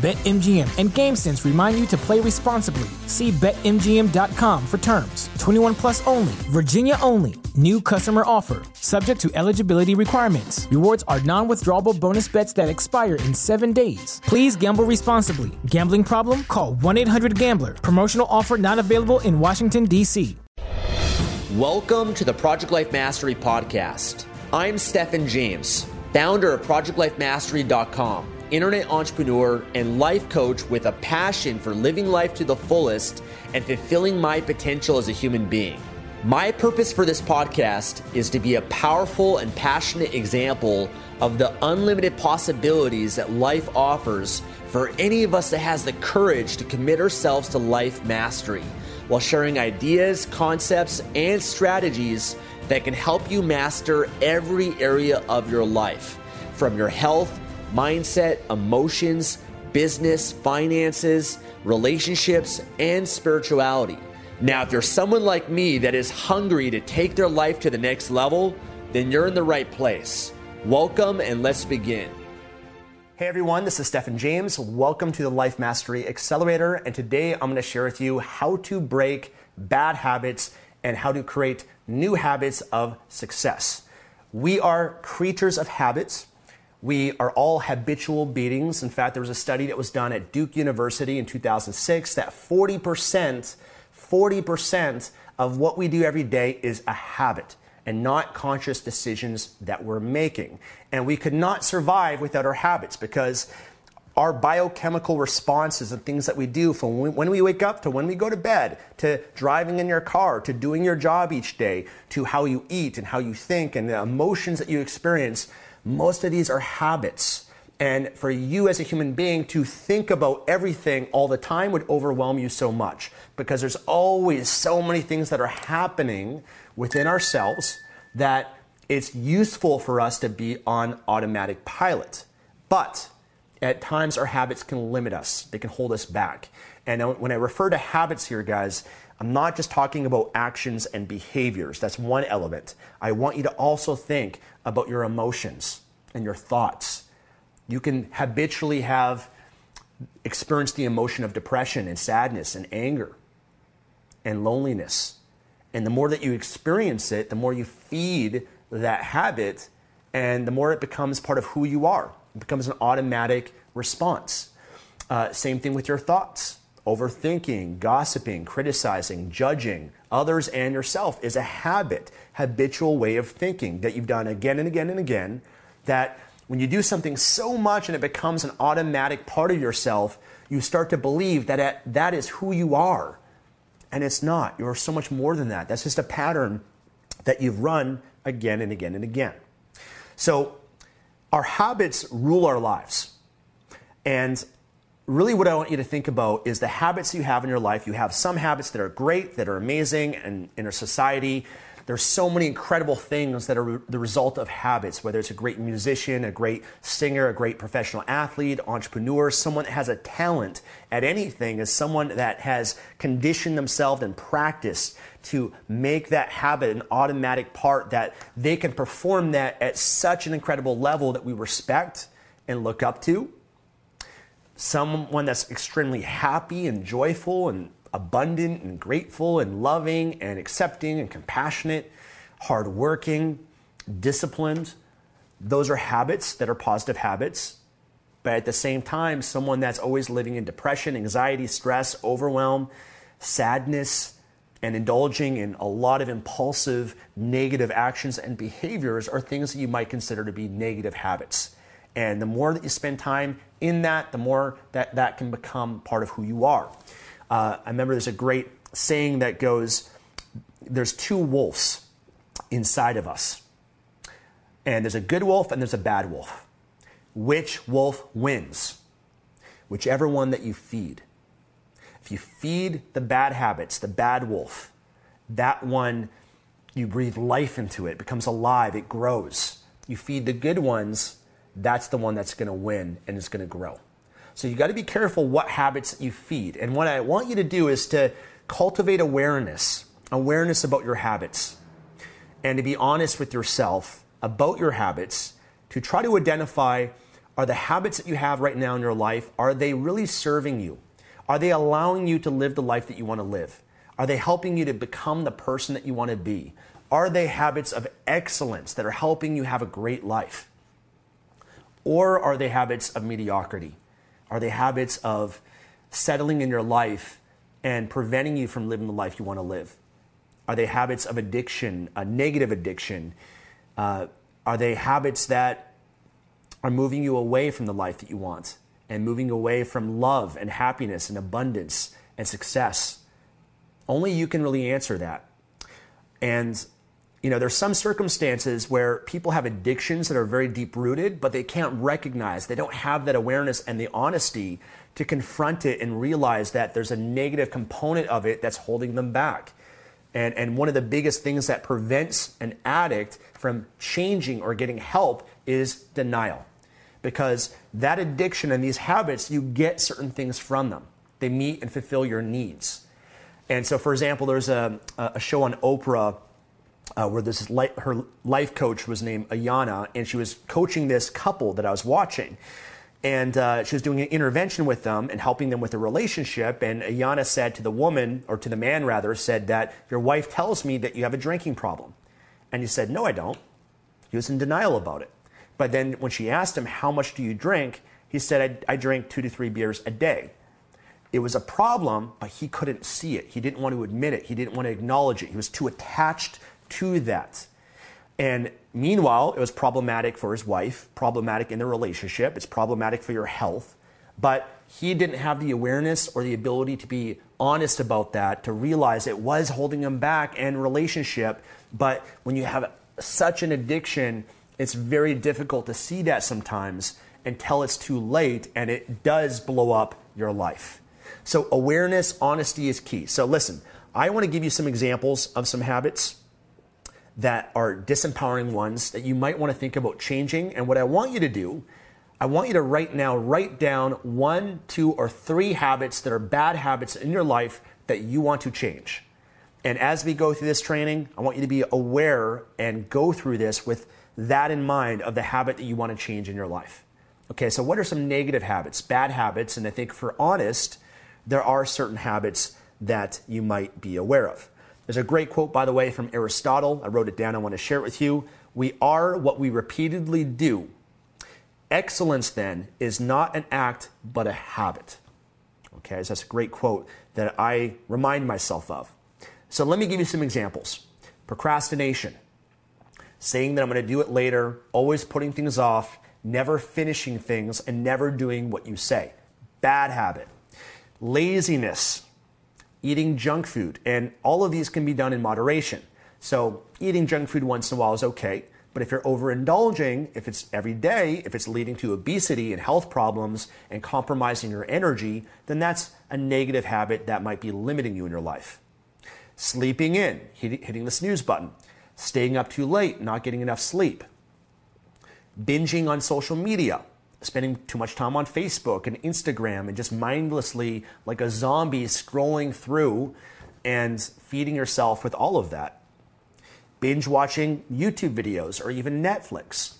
BetMGM and GameSense remind you to play responsibly. See BetMGM.com for terms. 21 plus only, Virginia only. New customer offer, subject to eligibility requirements. Rewards are non withdrawable bonus bets that expire in seven days. Please gamble responsibly. Gambling problem? Call 1 800 Gambler. Promotional offer not available in Washington, D.C. Welcome to the Project Life Mastery Podcast. I'm Stefan James, founder of ProjectLifeMastery.com internet entrepreneur, and life coach with a passion for living life to the fullest and fulfilling my potential as a human being. My purpose for this podcast is to be a powerful and passionate example of the unlimited possibilities that life offers for any of us that has the courage to commit ourselves to life mastery while sharing ideas, concepts, and strategies that can help you master every area of your life from your health mindset, emotions, business, finances, relationships, and spirituality. Now, if you're someone like me that is hungry to take their life to the next level, then you're in the right place. Welcome and let's begin. Hey everyone, this is Stefan James. Welcome to the Life Mastery Accelerator. And today I'm going to share with you how to break bad habits and how to create new habits of success. We are creatures of habits. We are all habitual beings. In fact, there was a study that was done at Duke University in 2006 that 40%, 40% of what we do every day is a habit and not conscious decisions that we're making. And we could not survive without our habits because our biochemical responses and things that we do from when we wake up to when we go to bed, to driving in your car, to doing your job each day, to how you eat and how you think and the emotions that you experience most of these are habits. And for you as a human being to think about everything all the time would overwhelm you so much because there's always so many things that are happening within ourselves that it's useful for us to be on automatic pilot. But at times our habits can limit us, they can hold us back. And when I refer to habits here, guys, I'm not just talking about actions and behaviors. That's one element. I want you to also think about your emotions and your thoughts. You can habitually have experienced the emotion of depression and sadness and anger and loneliness. And the more that you experience it, the more you feed that habit, and the more it becomes part of who you are. It becomes an automatic response. Uh, same thing with your thoughts. Overthinking, gossiping, criticizing, judging others and yourself is a habit, habitual way of thinking that you've done again and again and again. That when you do something so much and it becomes an automatic part of yourself, you start to believe that that is who you are. And it's not. You're so much more than that. That's just a pattern that you've run again and again and again. So, our habits rule our lives. And really what I want you to think about is the habits you have in your life. You have some habits that are great, that are amazing, and in our society, there's so many incredible things that are the result of habits, whether it's a great musician, a great singer, a great professional athlete, entrepreneur, someone that has a talent at anything is someone that has conditioned themselves and practiced to make that habit an automatic part that they can perform that at such an incredible level that we respect and look up to someone that's extremely happy and joyful and abundant and grateful and loving and accepting and compassionate, hardworking, disciplined. Those are habits that are positive habits. But at the same time, someone that's always living in depression, anxiety, stress, overwhelm, sadness, and indulging in a lot of impulsive negative actions and behaviors are things that you might consider to be negative habits. And the more that you spend time in that, the more that that can become part of who you are. Uh, I remember there's a great saying that goes, there's two wolves inside of us. And there's a good wolf and there's a bad wolf. Which wolf wins? Whichever one that you feed. If you feed the bad habits, the bad wolf, that one, you breathe life into it, it becomes alive, it grows. You feed the good ones, that's the one that's going to win and is going to grow. So you got to be careful what habits you feed. And what I want you to do is to cultivate awareness, awareness about your habits, and to be honest with yourself about your habits, to try to identify are the habits that you have right now in your life, are they really serving you? Are they allowing you to live the life that you want to live? Are they helping you to become the person that you want to be? Are they habits of excellence that are helping you have a great life? Or are they habits of mediocrity? Are they habits of settling in your life and preventing you from living the life you want to live? Are they habits of addiction, a negative addiction? Uh, are they habits that are moving you away from the life that you want and moving away from love and happiness and abundance and success? Only you can really answer that. And you know, there's some circumstances where people have addictions that are very deep rooted, but they can't recognize, they don't have that awareness and the honesty to confront it and realize that there's a negative component of it that's holding them back. And, and one of the biggest things that prevents an addict from changing or getting help is denial. Because that addiction and these habits, you get certain things from them. They meet and fulfill your needs. And so, for example, there's a, a show on Oprah uh, where this life, her life coach was named Iyanla, and she was coaching this couple that I was watching. And uh, she was doing an intervention with them and helping them with a relationship. And Iyanla said to the woman, or to the man rather, said that your wife tells me that you have a drinking problem. And he said, No, I don't. He was in denial about it. But then when she asked him, How much do you drink? He said, I, I drink two to three beers a day. It was a problem, but he couldn't see it. He didn't want to admit it. He didn't want to acknowledge it. He was too attached to that. And meanwhile, it was problematic for his wife, problematic in the relationship, it's problematic for your health. But he didn't have the awareness or the ability to be honest about that, to realize it was holding him back and relationship. But when you have such an addiction, it's very difficult to see that sometimes until it's too late and it does blow up your life. So, awareness, honesty is key. So, listen, I want to give you some examples of some habits that are disempowering ones that you might want to think about changing. And what I want you to do, I want you to right now write down one, two, or three habits that are bad habits in your life that you want to change. And as we go through this training, I want you to be aware and go through this with that in mind of the habit that you want to change in your life. Okay, so what are some negative habits, bad habits? And I think for honest, there are certain habits that you might be aware of. There's a great quote, by the way, from Aristotle. I wrote it down. I want to share it with you. We are what we repeatedly do. Excellence, then, is not an act, but a habit. Okay, so that's a great quote that I remind myself of. So let me give you some examples. Procrastination, saying that I'm going to do it later, always putting things off, never finishing things, and never doing what you say. Bad habit. Laziness, eating junk food. And all of these can be done in moderation. So eating junk food once in a while is okay. But if you're overindulging, if it's every day, if it's leading to obesity and health problems and compromising your energy, then that's a negative habit that might be limiting you in your life. Sleeping in, hitting the snooze button, staying up too late, not getting enough sleep, binging on social media, spending too much time on Facebook and Instagram and just mindlessly, like a zombie, scrolling through and feeding yourself with all of that. Binge watching YouTube videos or even Netflix.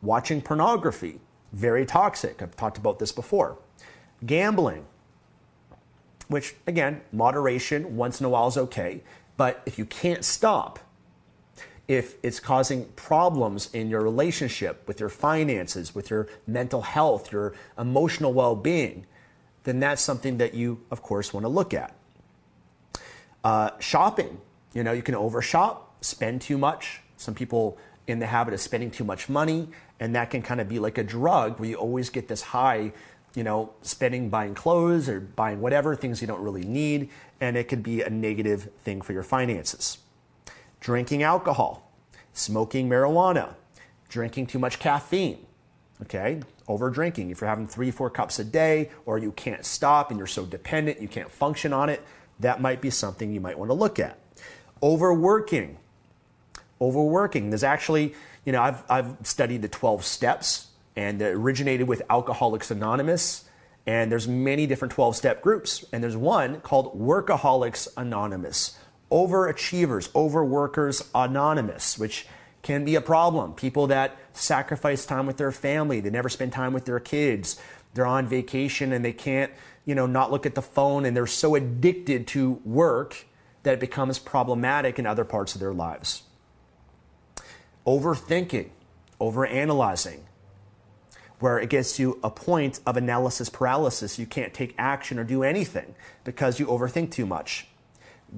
Watching pornography, very toxic. I've talked about this before. Gambling, which again, moderation once in a while is okay, but if you can't stop, if it's causing problems in your relationship, with your finances, with your mental health, your emotional well being, then that's something that you, of course, want to look at. Uh, shopping, you know, you can overshop, spend too much. Some people in the habit of spending too much money, and that can kind of be like a drug where you always get this high you know, spending buying clothes or buying whatever, things you don't really need, and it could be a negative thing for your finances. Drinking alcohol, smoking marijuana, drinking too much caffeine, okay? Over drinking. If you're having three, four cups a day, or you can't stop and you're so dependent you can't function on it, that might be something you might want to look at. Overworking. Overworking. There's actually, you know, I've, I've studied the 12 steps and it originated with Alcoholics Anonymous. And there's many different 12 step groups. And there's one called Workaholics Anonymous. Overachievers, Overworkers Anonymous, which can be a problem. People that sacrifice time with their family, they never spend time with their kids. They're on vacation and they can't, you know, not look at the phone and they're so addicted to work that it becomes problematic in other parts of their lives. Overthinking, overanalyzing, where it gets to a point of analysis paralysis. You can't take action or do anything because you overthink too much.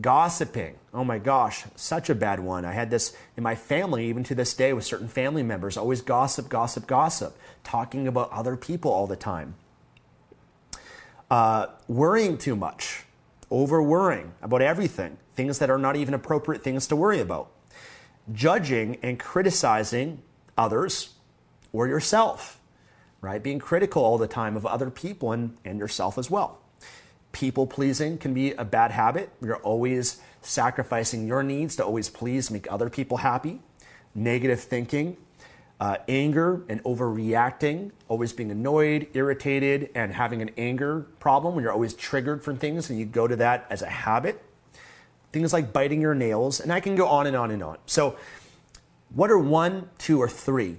Gossiping. Oh my gosh, such a bad one. I had this in my family, even to this day, with certain family members. Always gossip, gossip, gossip, talking about other people all the time. Uh, worrying too much, over worrying about everything, things that are not even appropriate things to worry about. Judging and criticizing others or yourself, right? Being critical all the time of other people and, and yourself as well. People pleasing can be a bad habit. You're always sacrificing your needs to always please, make other people happy. Negative thinking, uh, anger and overreacting, always being annoyed, irritated, and having an anger problem when you're always triggered from things and you go to that as a habit. Things like biting your nails, and I can go on and on and on. So, what are one, two, or three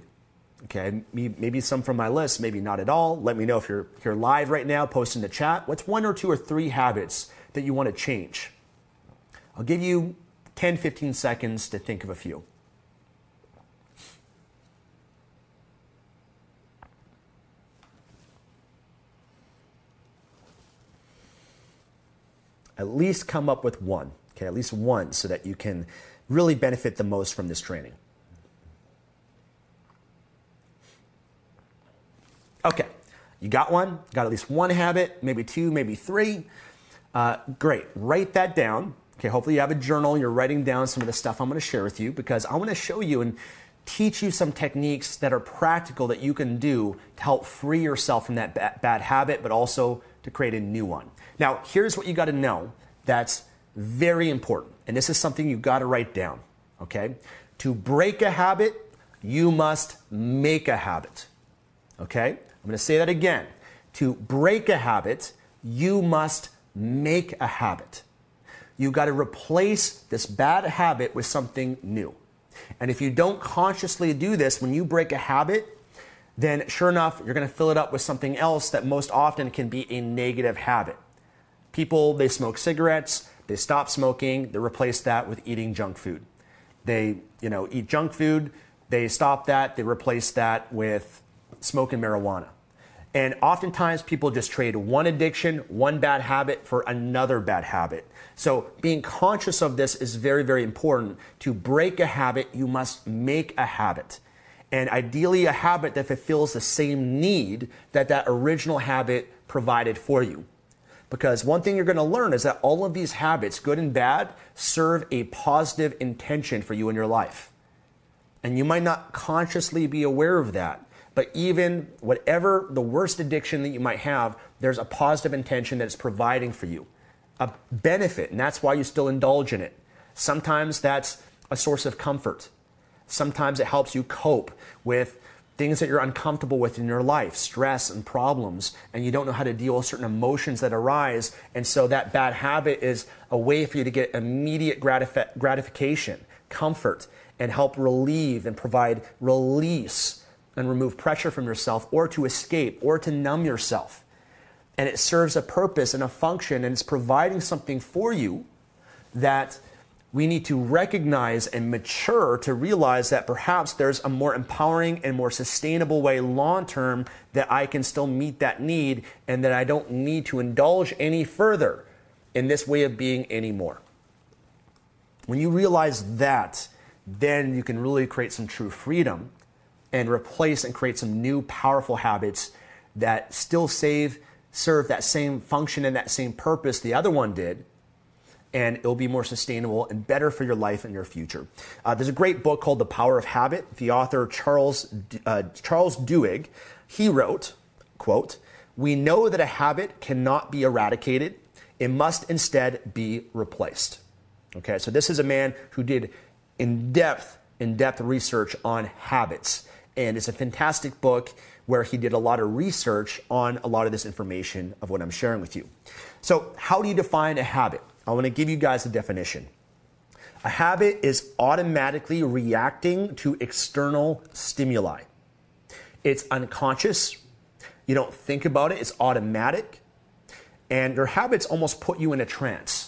Okay, maybe some from my list, maybe not at all. Let me know if you're here live right now, post in the chat. What's one or two or three habits that you want to change? I'll give you 10, 15 seconds to think of a few. At least come up with one, okay, at least one so that you can really benefit the most from this training. Okay, you got one, got at least one habit, maybe two, maybe three. Uh, great, write that down. Okay, hopefully you have a journal, you're writing down some of the stuff I'm gonna share with you because I wanna show you and teach you some techniques that are practical that you can do to help free yourself from that bad, habit, but also to create a new one. Now, here's what you gotta know that's very important, and this is something you've gotta write down, okay? To break a habit, you must make a habit, okay? I'm going to say that again. To break a habit, you must make a habit. You've got to replace this bad habit with something new. And if you don't consciously do this, when you break a habit, then sure enough, you're going to fill it up with something else that most often can be a negative habit. People, they smoke cigarettes, they stop smoking, they replace that with eating junk food. They, you know, eat junk food, they stop that, they replace that with smoking marijuana. And oftentimes people just trade one addiction, one bad habit for another bad habit. So being conscious of this is very, very important. To break a habit, you must make a habit. And ideally a habit that fulfills the same need that that original habit provided for you. Because one thing you're going to learn is that all of these habits, good and bad, serve a positive intention for you in your life. And you might not consciously be aware of that. But even whatever the worst addiction that you might have, there's a positive intention that it's providing for you, a benefit, and that's why you still indulge in it. Sometimes that's a source of comfort. Sometimes it helps you cope with things that you're uncomfortable with in your life, stress and problems, and you don't know how to deal with certain emotions that arise. And so that bad habit is a way for you to get immediate gratif- gratification, comfort, and help relieve and provide release and remove pressure from yourself or to escape or to numb yourself. And it serves a purpose and a function and it's providing something for you that we need to recognize and mature to realize that perhaps there's a more empowering and more sustainable way long term that I can still meet that need and that I don't need to indulge any further in this way of being anymore. When you realize that, then you can really create some true freedom and replace and create some new powerful habits that still save, serve that same function and that same purpose the other one did, and it'll be more sustainable and better for your life and your future. Uh, there's a great book called The Power of Habit. The author Charles uh, Charles Duhigg, he wrote, "quote We know that a habit cannot be eradicated; it must instead be replaced." Okay, so this is a man who did in-depth, in-depth research on habits, and it's a fantastic book where he did a lot of research on a lot of this information of what I'm sharing with you. So, how do you define a habit? I want to give you guys a definition. A habit is automatically reacting to external stimuli. It's unconscious. You don't think about it, it's automatic. And your habits almost put you in a trance.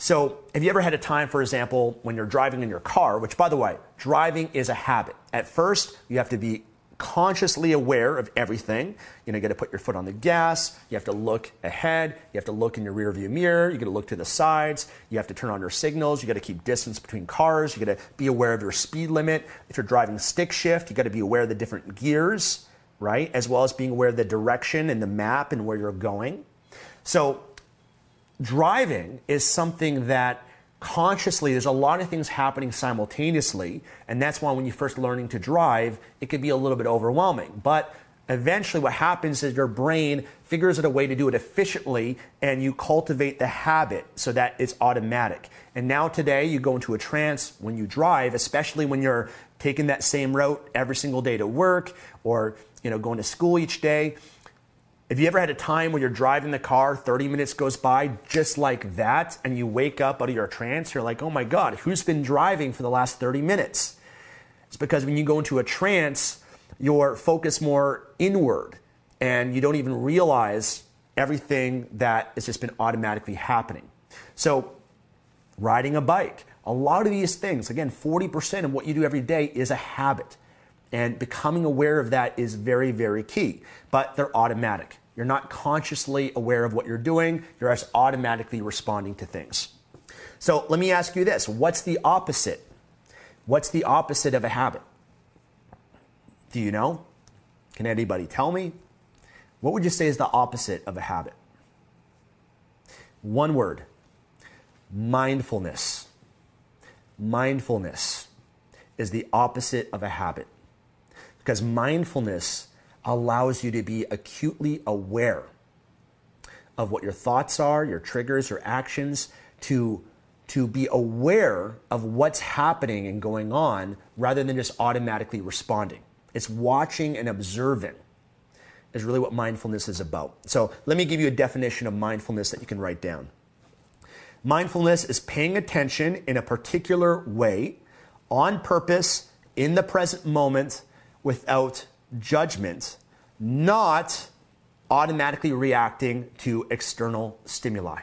So, have you ever had a time, for example, when you're driving in your car, which, by the way, driving is a habit. At first, you have to be consciously aware of everything. You know, you got to put your foot on the gas. You have to look ahead. You have to look in your rear view mirror. You got to look to the sides. You have to turn on your signals. You got to keep distance between cars. You got to be aware of your speed limit. If you're driving stick shift, you got to be aware of the different gears, right? As well as being aware of the direction and the map and where you're going. So, driving is something that consciously, there's a lot of things happening simultaneously. And that's why when you're first learning to drive, it can be a little bit overwhelming. But eventually, what happens is your brain figures out a way to do it efficiently and you cultivate the habit so that it's automatic. And now, today, you go into a trance when you drive, especially when you're taking that same route every single day to work or you know going to school each day have you ever had a time where you're driving the car, 30 minutes goes by just like that, and you wake up out of your trance? You're like, oh my God, who's been driving for the last 30 minutes? It's because when you go into a trance, you're focused more inward and you don't even realize everything that has just been automatically happening. So, riding a bike, a lot of these things, again, 40% of what you do every day is a habit. And becoming aware of that is very, very key. But they're automatic. You're not consciously aware of what you're doing, you're just automatically responding to things. So let me ask you this what's the opposite? What's the opposite of a habit? Do you know? Can anybody tell me? What would you say is the opposite of a habit? One word mindfulness. Mindfulness is the opposite of a habit. Because mindfulness allows you to be acutely aware of what your thoughts are, your triggers, your actions, to, to be aware of what's happening and going on rather than just automatically responding. It's watching and observing is really what mindfulness is about. So let me give you a definition of mindfulness that you can write down. Mindfulness is paying attention in a particular way, on purpose, in the present moment, without judgment, not automatically reacting to external stimuli.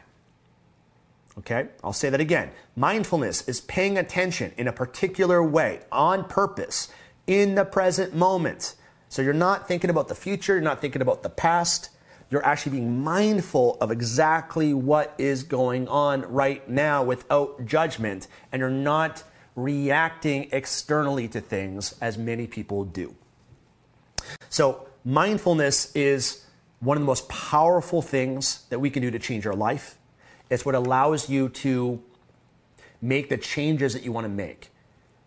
Okay, I'll say that again. Mindfulness is paying attention in a particular way, on purpose, in the present moment. So you're not thinking about the future, you're not thinking about the past. You're actually being mindful of exactly what is going on right now without judgment, and you're not reacting externally to things as many people do. So, mindfulness is one of the most powerful things that we can do to change our life. It's what allows you to make the changes that you want to make,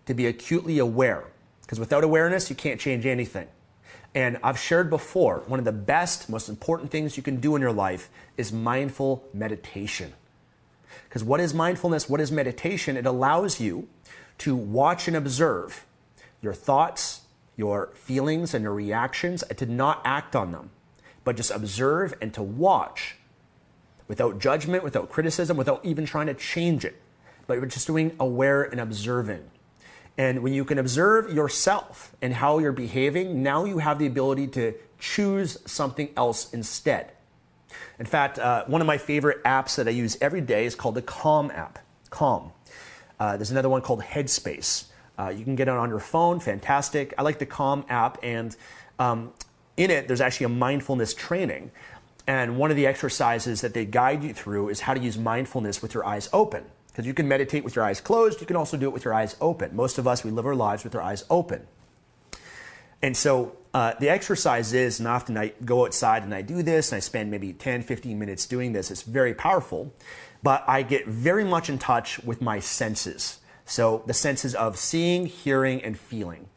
to be acutely aware. Because without awareness, you can't change anything. And I've shared before, one of the best, most important things you can do in your life is mindful meditation. Because what is mindfulness? What is meditation? It allows you to watch and observe your thoughts, your feelings and your reactions and to not act on them, but just observe and to watch without judgment, without criticism, without even trying to change it, but you're just doing aware and observing. And when you can observe yourself and how you're behaving, now you have the ability to choose something else instead. In fact, uh, one of my favorite apps that I use every day is called the Calm app. Calm. Uh, there's another one called Headspace. Uh, you can get it on your phone, fantastic. I like the Calm app, and um, in it, there's actually a mindfulness training. And one of the exercises that they guide you through is how to use mindfulness with your eyes open. Because you can meditate with your eyes closed, you can also do it with your eyes open. Most of us, we live our lives with our eyes open. And so uh, the exercise is, and often I go outside and I do this, and I spend maybe 10, 15 minutes doing this. It's very powerful, but I get very much in touch with my senses. So the senses of seeing, hearing, and feeling.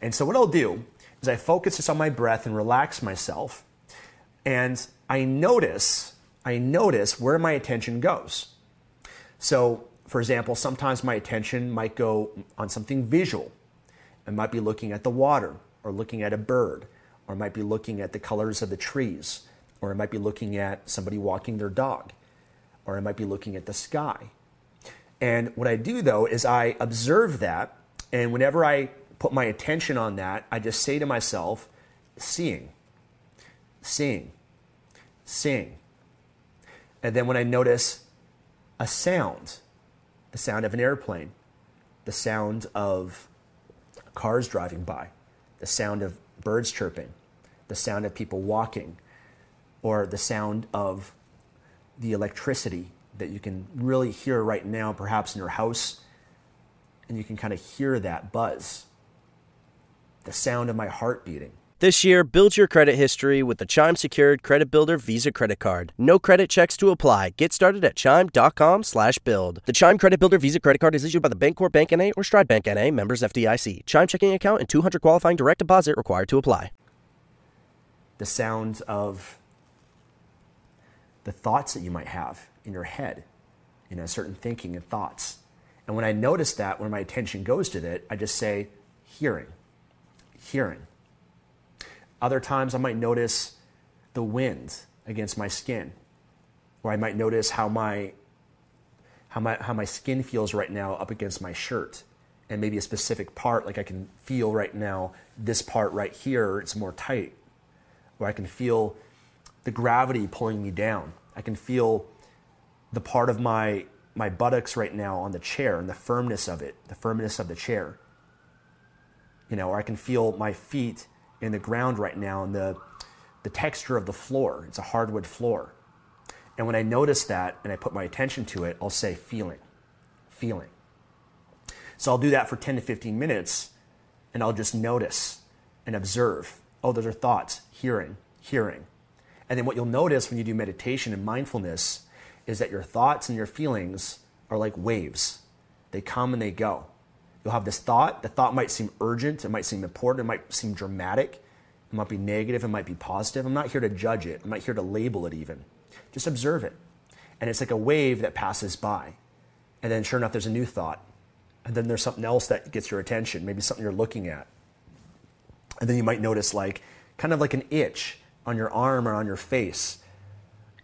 And so what I'll do is I focus just on my breath and relax myself, and I notice, I notice where my attention goes. So, for example, sometimes my attention might go on something visual. I might be looking at the water or looking at a bird, or might be looking at the colors of the trees, or I might be looking at somebody walking their dog, or I might be looking at the sky. And what I do though is I observe that, and whenever I put my attention on that, I just say to myself, seeing, seeing, seeing. And then when I notice a sound, the sound of an airplane, the sound of cars driving by, the sound of birds chirping, the sound of people walking, or the sound of the electricity that you can really hear right now, perhaps in your house, and you can kind of hear that buzz. The sound of my heart beating. This year, build your credit history with the Chime Secured Credit Builder Visa Credit Card. No credit checks to apply. Get started at chime.com slash build. The Chime Credit Builder Visa Credit Card is issued by the Bancorp Bank N.A. or Stride Bank N.A. members FDIC. Chime checking account and 200 qualifying direct deposit required to apply. The sounds of the thoughts that you might have in your head, you know, certain thinking and thoughts. And when I notice that, when my attention goes to it, I just say, hearing, hearing other times I might notice the wind against my skin, or I might notice how my how my how my skin feels right now up against my shirt, and maybe a specific part, like I can feel right now this part right here, it's more tight, or I can feel the gravity pulling me down. I can feel the part of my my buttocks right now on the chair and the firmness of it, the firmness of the chair. You know, or I can feel my feet in the ground right now and the, the texture of the floor. It's a hardwood floor. And when I notice that and I put my attention to it, I'll say feeling, feeling. So I'll do that for 10 to 15 minutes and I'll just notice and observe. Oh, those are thoughts, hearing, hearing. And then what you'll notice when you do meditation and mindfulness is that your thoughts and your feelings are like waves. They come and they go. You'll have this thought. The thought might seem urgent, it might seem important, it might seem dramatic, it might be negative, it might be positive. I'm not here to judge it, I'm not here to label it even. Just observe it. And it's like a wave that passes by. And then, sure enough, there's a new thought. And then there's something else that gets your attention, maybe something you're looking at. And then you might notice, like, kind of like an itch on your arm or on your face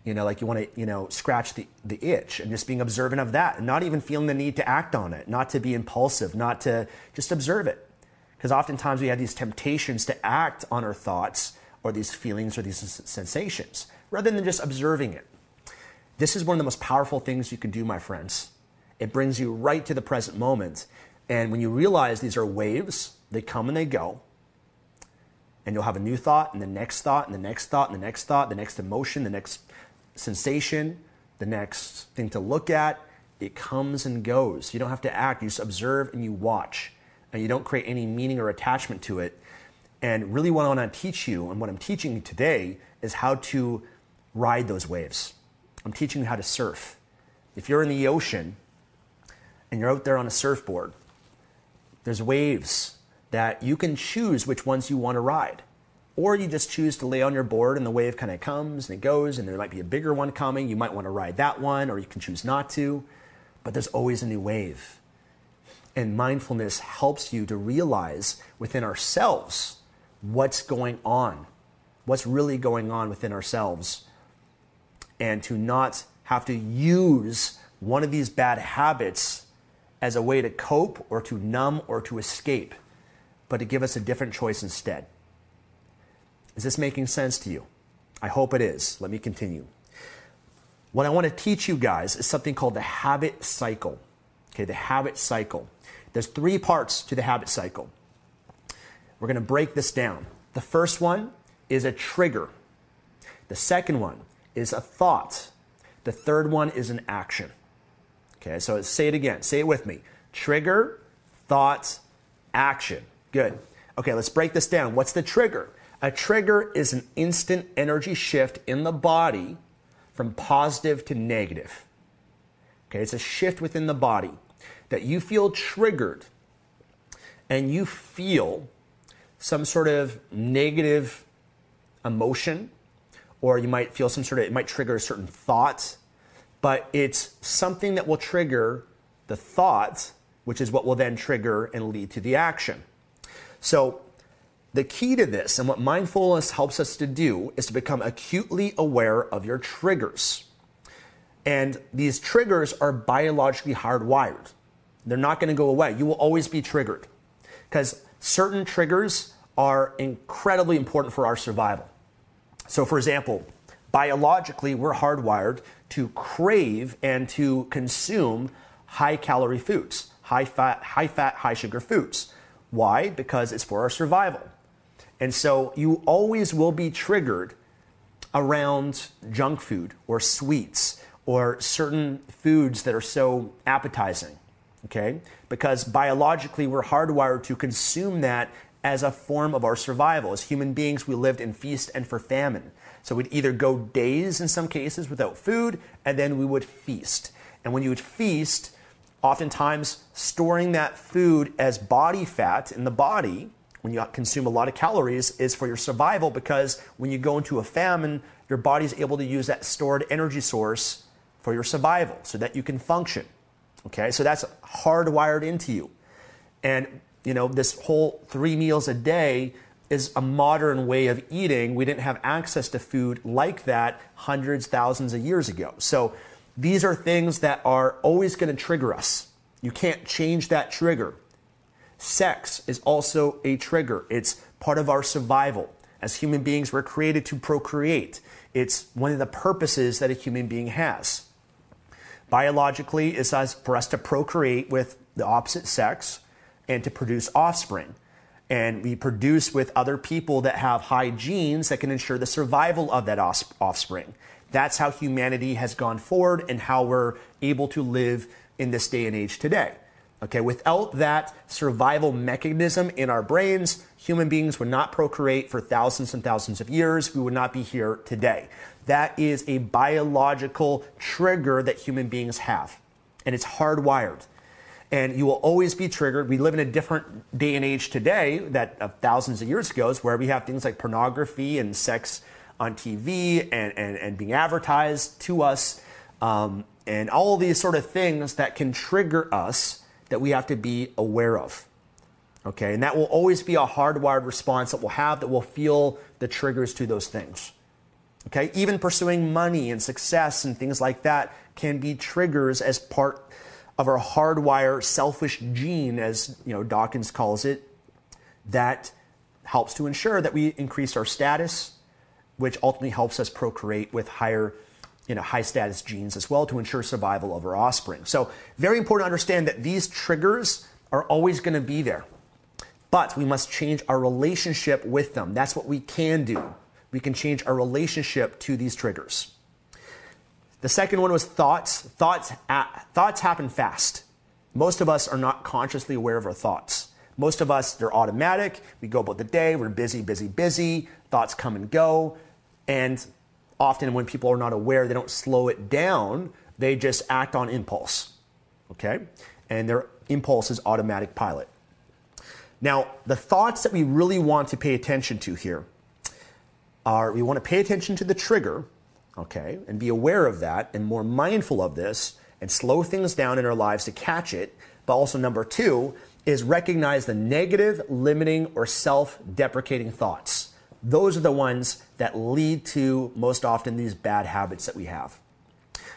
you know, like you want to, you know, scratch the, the itch and just being observant of that and not even feeling the need to act on it, not to be impulsive, not to just observe it. Because oftentimes we have these temptations to act on our thoughts or these feelings or these sensations rather than just observing it. This is one of the most powerful things you can do, my friends. It brings you right to the present moment. And when you realize these are waves, they come and they go, and you'll have a new thought, and the next thought, and the next thought, and the next thought, the next emotion, the next sensation, the next thing to look at. It comes and goes. You don't have to act. You just observe and you watch. And you don't create any meaning or attachment to it. And really, what I want to teach you and what I'm teaching you today is how to ride those waves. I'm teaching you how to surf. If you're in the ocean and you're out there on a surfboard, there's waves that you can choose which ones you want to ride. Or you just choose to lay on your board and the wave kind of comes and it goes, and there might be a bigger one coming. You might want to ride that one, or you can choose not to. But there's always a new wave. And mindfulness helps you to realize within ourselves what's going on, what's really going on within ourselves, and to not have to use one of these bad habits as a way to cope or to numb or to escape, but to give us a different choice instead. Is this making sense to you? I hope it is. Let me continue. What I want to teach you guys is something called the habit cycle. Okay, the habit cycle. There's three parts to the habit cycle. We're going to break this down. The first one is a trigger. The second one is a thought. The third one is an action. Okay, so say it again. Say it with me. Trigger, thought, action. Good. Okay, let's break this down. What's the trigger? A trigger is an instant energy shift in the body from positive to negative. Okay, it's a shift within the body that you feel triggered and you feel some sort of negative emotion, or you might feel some sort of, it might trigger a certain thought, but it's something that will trigger the thought, which is what will then trigger and lead to the action. So, the key to this and what mindfulness helps us to do is to become acutely aware of your triggers. And these triggers are biologically hardwired. They're not going to go away. You will always be triggered because certain triggers are incredibly important for our survival. So, for example, biologically, we're hardwired to crave and to consume high calorie foods, high fat, high fat, high sugar foods. Why? Because it's for our survival. And so you always will be triggered around junk food or sweets or certain foods that are so appetizing okay? Because biologically, we're hardwired to consume that as a form of our survival. As human beings, we lived in feast and for famine. So we'd either go days in some cases without food, and then we would feast. And when you would feast, oftentimes storing that food as body fat in the body, when you consume a lot of calories, is for your survival because when you go into a famine, your body is able to use that stored energy source for your survival so that you can function. Okay, so that's hardwired into you. And, you know, this whole three meals a day is a modern way of eating. We didn't have access to food like that hundreds, thousands of years ago. So these are things that are always going to trigger us. You can't change that trigger. Sex is also a trigger, it's part of our survival. As human beings, we're created to procreate. It's one of the purposes that a human being has biologically is for us to procreate with the opposite sex and to produce offspring. And we produce with other people that have high genes that can ensure the survival of that offspring. That's how humanity has gone forward and how we're able to live in this day and age today. Okay, without that survival mechanism in our brains, human beings would not procreate for thousands and thousands of years. We would not be here today. That is a biological trigger that human beings have, and it's hardwired. And you will always be triggered. We live in a different day and age today that of thousands of years ago, is where we have things like pornography and sex on TV and, and, and being advertised to us, um, and all these sort of things that can trigger us that we have to be aware of. Okay, and that will always be a hardwired response that we'll have that will feel the triggers to those things. Okay, even pursuing money and success and things like that can be triggers as part of our hardwire selfish gene, as you know Dawkins calls it, that helps to ensure that we increase our status, which ultimately helps us procreate with higher, you know, high status genes as well to ensure survival of our offspring. So very important to understand that these triggers are always going to be there. But we must change our relationship with them. That's what we can do we can change our relationship to these triggers. The second one was thoughts. Thoughts, thoughts happen fast. Most of us are not consciously aware of our thoughts. Most of us, they're automatic. We go about the day, we're busy, busy, busy. Thoughts come and go. And often, when people are not aware, they don't slow it down, they just act on impulse. Okay? And their impulse is automatic pilot. Now, the thoughts that we really want to pay attention to here are we want to pay attention to the trigger, okay, and be aware of that and more mindful of this and slow things down in our lives to catch it. But also, number two is recognize the negative, limiting, or self deprecating thoughts. Those are the ones that lead to most often these bad habits that we have.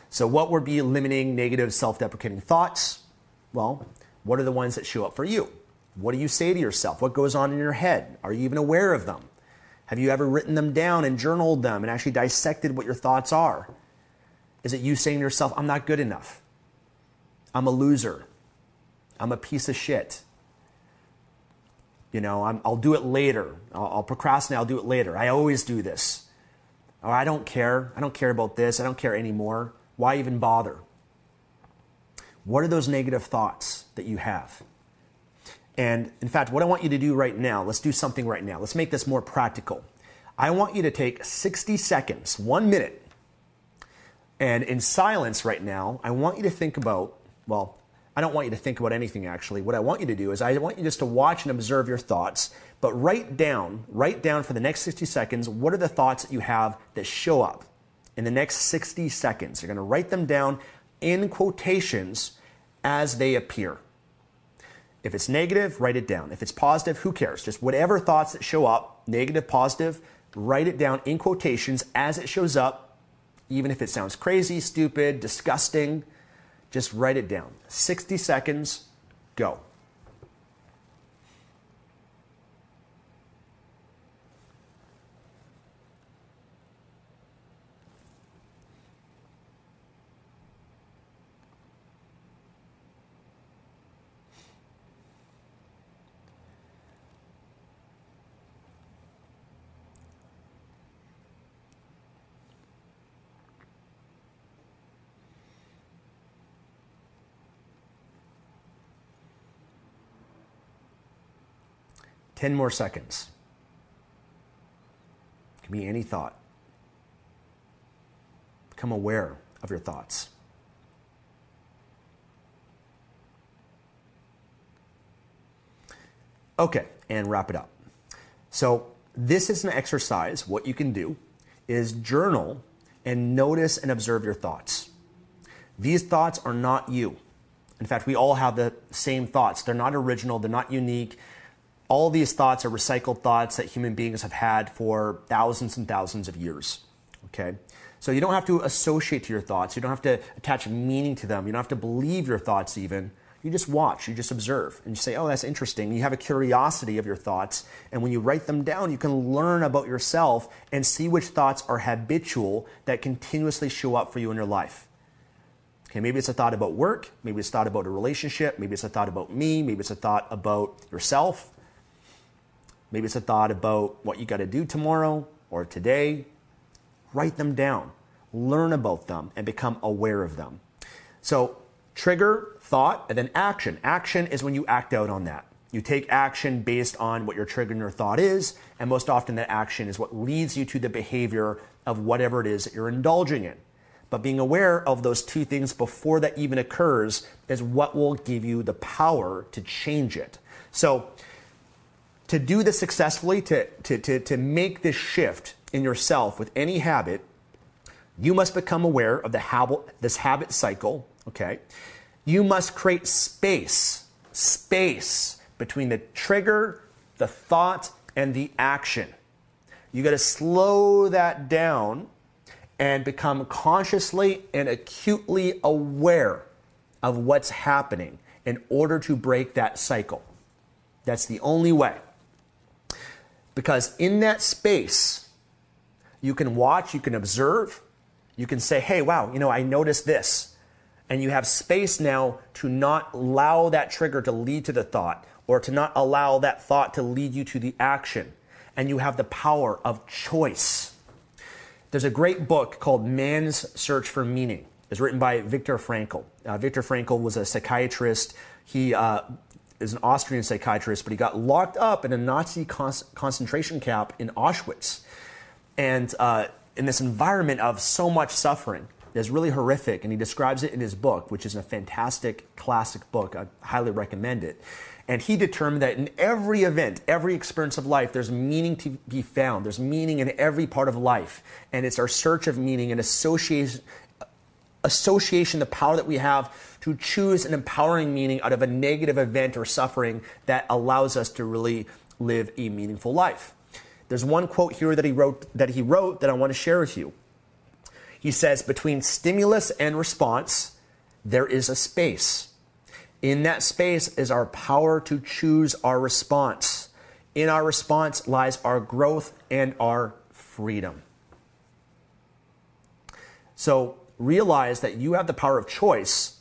So, what would be limiting, negative, self deprecating thoughts? Well, what are the ones that show up for you? What do you say to yourself? What goes on in your head? Are you even aware of them? Have you ever written them down and journaled them and actually dissected what your thoughts are? Is it you saying to yourself, I'm not good enough? I'm a loser. I'm a piece of shit. You know, i will do it later. I'll, I'll procrastinate. I'll do it later. I always do this. Or I don't care. I don't care about this. I don't care anymore. Why even bother? What are those negative thoughts that you have? And in fact, what I want you to do right now, let's do something right now. Let's make this more practical. I want you to take 60 seconds, one minute, and in silence right now, I want you to think about, well, I don't want you to think about anything actually. What I want you to do is I want you just to watch and observe your thoughts, but write down, write down for the next 60 seconds, what are the thoughts that you have that show up in the next 60 seconds. You're going to write them down in quotations as they appear. If it's negative, write it down. If it's positive, who cares? Just whatever thoughts that show up, negative, positive, write it down in quotations as it shows up, even if it sounds crazy, stupid, disgusting. Just write it down. 60 seconds, go. 10 more seconds. It can be any thought. Become aware of your thoughts. Okay, and wrap it up. So, this is an exercise. What you can do is journal and notice and observe your thoughts. These thoughts are not you. In fact, we all have the same thoughts. They're not original, they're not unique all these thoughts are recycled thoughts that human beings have had for thousands and thousands of years. Okay? So you don't have to associate to your thoughts. You don't have to attach meaning to them. You don't have to believe your thoughts even. You just watch, you just observe, and you say, oh, that's interesting. You have a curiosity of your thoughts. And when you write them down, you can learn about yourself and see which thoughts are habitual that continuously show up for you in your life. Okay, maybe it's a thought about work, maybe it's a thought about a relationship, maybe it's a thought about me, maybe it's a thought about yourself, Maybe it's a thought about what you got to do tomorrow or today. Write them down, learn about them, and become aware of them. So, trigger, thought, and then action. Action is when you act out on that. You take action based on what your trigger and your thought is, and most often that action is what leads you to the behavior of whatever it is that you're indulging in. But being aware of those two things before that even occurs is what will give you the power to change it. So, to do this successfully, to, to, to, to make this shift in yourself with any habit, you must become aware of the habit, this habit cycle, okay? You must create space, space between the trigger, the thought, and the action. You got to slow that down and become consciously and acutely aware of what's happening in order to break that cycle. That's the only way. Because in that space, you can watch, you can observe, you can say, hey, wow, you know, I noticed this. And you have space now to not allow that trigger to lead to the thought or to not allow that thought to lead you to the action. And you have the power of choice. There's a great book called Man's Search for Meaning. It's written by Viktor Frankl. Uh, Viktor Frankl was a psychiatrist. He uh, is an Austrian psychiatrist, but he got locked up in a Nazi con- concentration camp in Auschwitz. And uh, in this environment of so much suffering, it's really horrific. And he describes it in his book, which is a fantastic classic book. I highly recommend it. And he determined that in every event, every experience of life, there's meaning to be found. There's meaning in every part of life. And it's our search of meaning and association, association, the power that we have to choose an empowering meaning out of a negative event or suffering that allows us to really live a meaningful life. There's one quote here that he wrote that he wrote that I want to share with you. He says, between stimulus and response, there is a space. In that space is our power to choose our response. In our response lies our growth and our freedom. So realize that you have the power of choice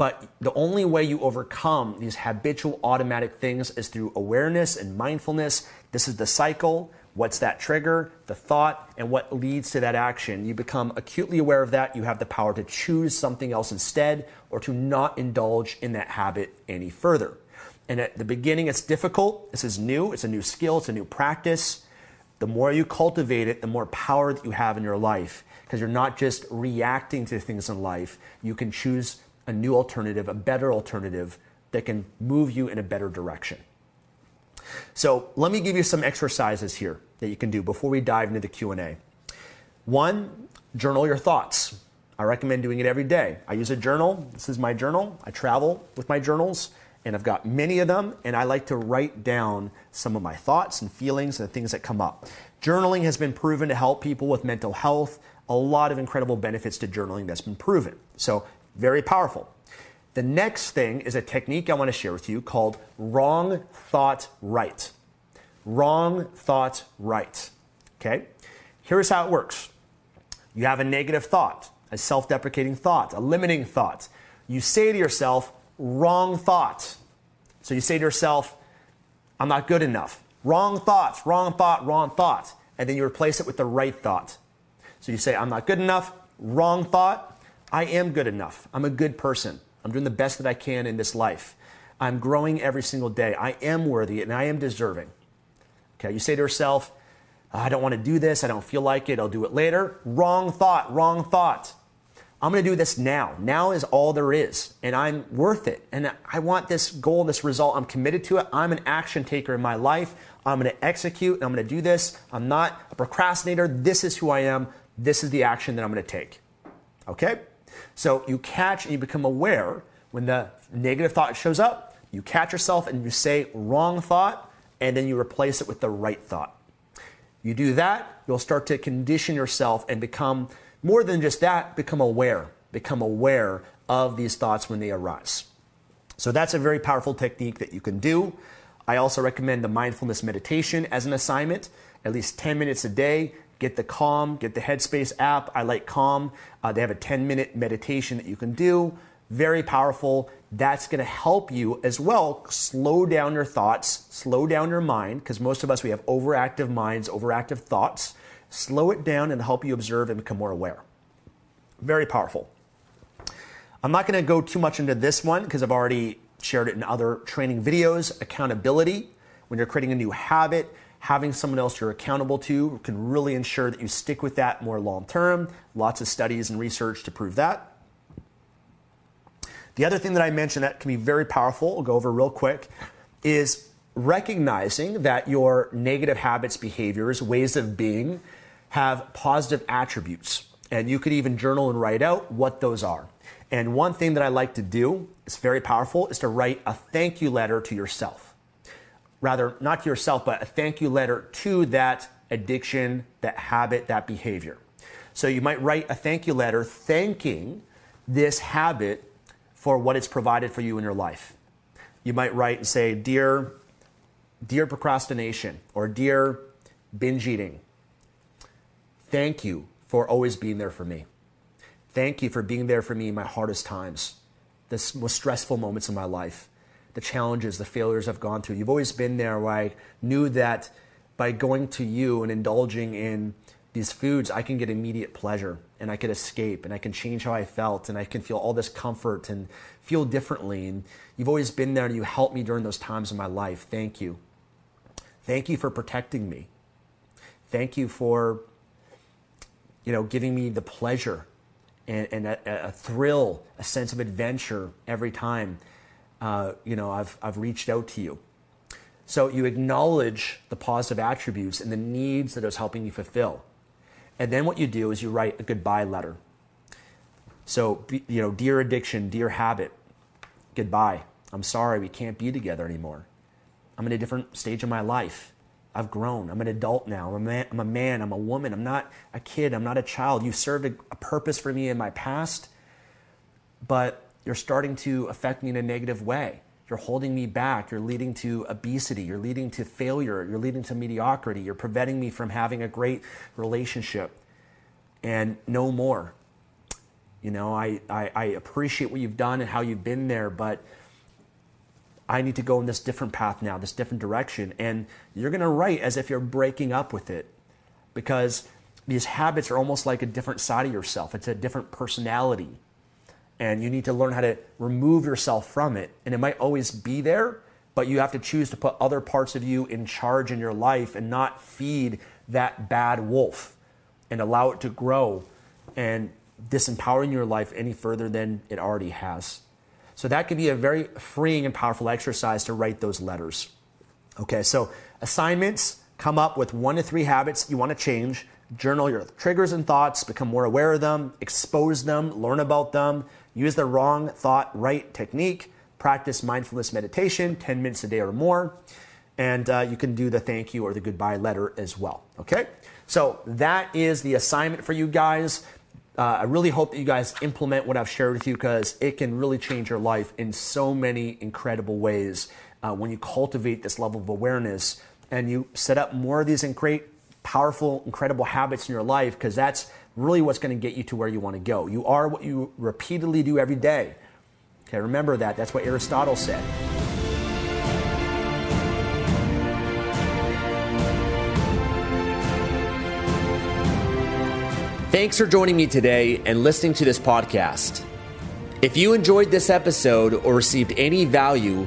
but the only way you overcome these habitual automatic things is through awareness and mindfulness. This is the cycle. What's that trigger, the thought, and what leads to that action? You become acutely aware of that. You have the power to choose something else instead or to not indulge in that habit any further. And at the beginning, it's difficult. This is new, it's a new skill, it's a new practice. The more you cultivate it, the more power that you have in your life because you're not just reacting to things in life. You can choose a new alternative, a better alternative that can move you in a better direction. So, let me give you some exercises here that you can do before we dive into the Q&A. One, journal your thoughts. I recommend doing it every day. I use a journal. This is my journal. I travel with my journals and I've got many of them, and I like to write down some of my thoughts and feelings and things that come up. Journaling has been proven to help people with mental health. A lot of incredible benefits to journaling that's been proven. So, very powerful. The next thing is a technique I want to share with you called wrong thought right. Wrong thought right. Okay? Here's how it works you have a negative thought, a self deprecating thought, a limiting thought. You say to yourself, wrong thought. So you say to yourself, I'm not good enough. Wrong thoughts, wrong thought, wrong thought. And then you replace it with the right thought. So you say, I'm not good enough, wrong thought. I am good enough. I'm a good person. I'm doing the best that I can in this life. I'm growing every single day. I am worthy and I am deserving. Okay, you say to yourself, I don't want to do this. I don't feel like it. I'll do it later. Wrong thought, wrong thought. I'm going to do this now. Now is all there is, and I'm worth it. And I want this goal, this result. I'm committed to it. I'm an action taker in my life. I'm going to execute and I'm going to do this. I'm not a procrastinator. This is who I am. This is the action that I'm going to take. Okay? So you catch and you become aware when the negative thought shows up. You catch yourself and you say wrong thought, and then you replace it with the right thought. You do that, you'll start to condition yourself and become more than just that, become aware. Become aware of these thoughts when they arise. So that's a very powerful technique that you can do. I also recommend the mindfulness meditation as an assignment, at least 10 minutes a day. Get the Calm, get the Headspace app. I like Calm. Uh, they have a 10 minute meditation that you can do. Very powerful. That's going to help you as well slow down your thoughts, slow down your mind, because most of us, we have overactive minds, overactive thoughts slow it down and help you observe and become more aware. Very powerful. I'm not going to go too much into this one because I've already shared it in other training videos. Accountability, when you're creating a new habit, having someone else you're accountable to can really ensure that you stick with that more long term. Lots of studies and research to prove that. The other thing that I mentioned that can be very powerful, I'll go over real quick, is recognizing that your negative habits, behaviors, ways of being have positive attributes. And you could even journal and write out what those are. And one thing that I like to do, it's very powerful, is to write a thank you letter to yourself. Rather, not to yourself, but a thank you letter to that addiction, that habit, that behavior. So you might write a thank you letter thanking this habit for what it's provided for you in your life. You might write and say, Dear, dear procrastination, or Dear binge eating, Thank you for always being there for me. Thank you for being there for me in my hardest times, the most stressful moments in my life, the challenges, the failures I've gone through. You've always been there where I knew that by going to you and indulging in these foods, I can get immediate pleasure and I can escape and I can change how I felt and I can feel all this comfort and feel differently. And you've always been there and you helped me during those times in my life. Thank you. Thank you for protecting me. Thank you for you know, giving me the pleasure and, and a, a, thrill, a sense of adventure every time, uh, you know, I've, I've reached out to you. So you acknowledge the positive attributes and the needs that it was helping you fulfill. And then what you do is you write a goodbye letter. So, you know, dear addiction, dear habit, goodbye. I'm sorry we can't be together anymore. I'm in a different stage of my life. I've grown. I'm an adult now. I'm a, man, I'm a man. I'm a woman. I'm not a kid. I'm not a child. You served a, a purpose for me in my past, but you're starting to affect me in a negative way. You're holding me back. You're leading to obesity. You're leading to failure. You're leading to mediocrity. You're preventing me from having a great relationship and no more. You know, I, I, I appreciate what you've done and how you've been there, but I need to go in this different path now, this different direction. And you're going to write as if you're breaking up with it because these habits are almost like a different side of yourself. It's a different personality. And you need to learn how to remove yourself from it. And it might always be there, but you have to choose to put other parts of you in charge in your life and not feed that bad wolf and allow it to grow and disempowering your life any further than it already has. So that can be a very freeing and powerful exercise to write those letters. Okay, so assignments come up with one to three habits you want to change. Journal your triggers and thoughts, become more aware of them, expose them, learn about them, use the wrong thought right technique, practice mindfulness meditation 10 minutes a day or more, and uh, you can do the thank you or the goodbye letter as well. Okay, so that is the assignment for you guys. Uh, I really hope that you guys implement what I've shared with you because it can really change your life in so many incredible ways uh, when you cultivate this level of awareness and you set up more of these great, powerful, incredible habits in your life because that's really what's going to get you to where you want to go. You are what you repeatedly do every day. Okay, remember that. That's what Aristotle said. Thanks for joining me today and listening to this podcast. If you enjoyed this episode or received any value,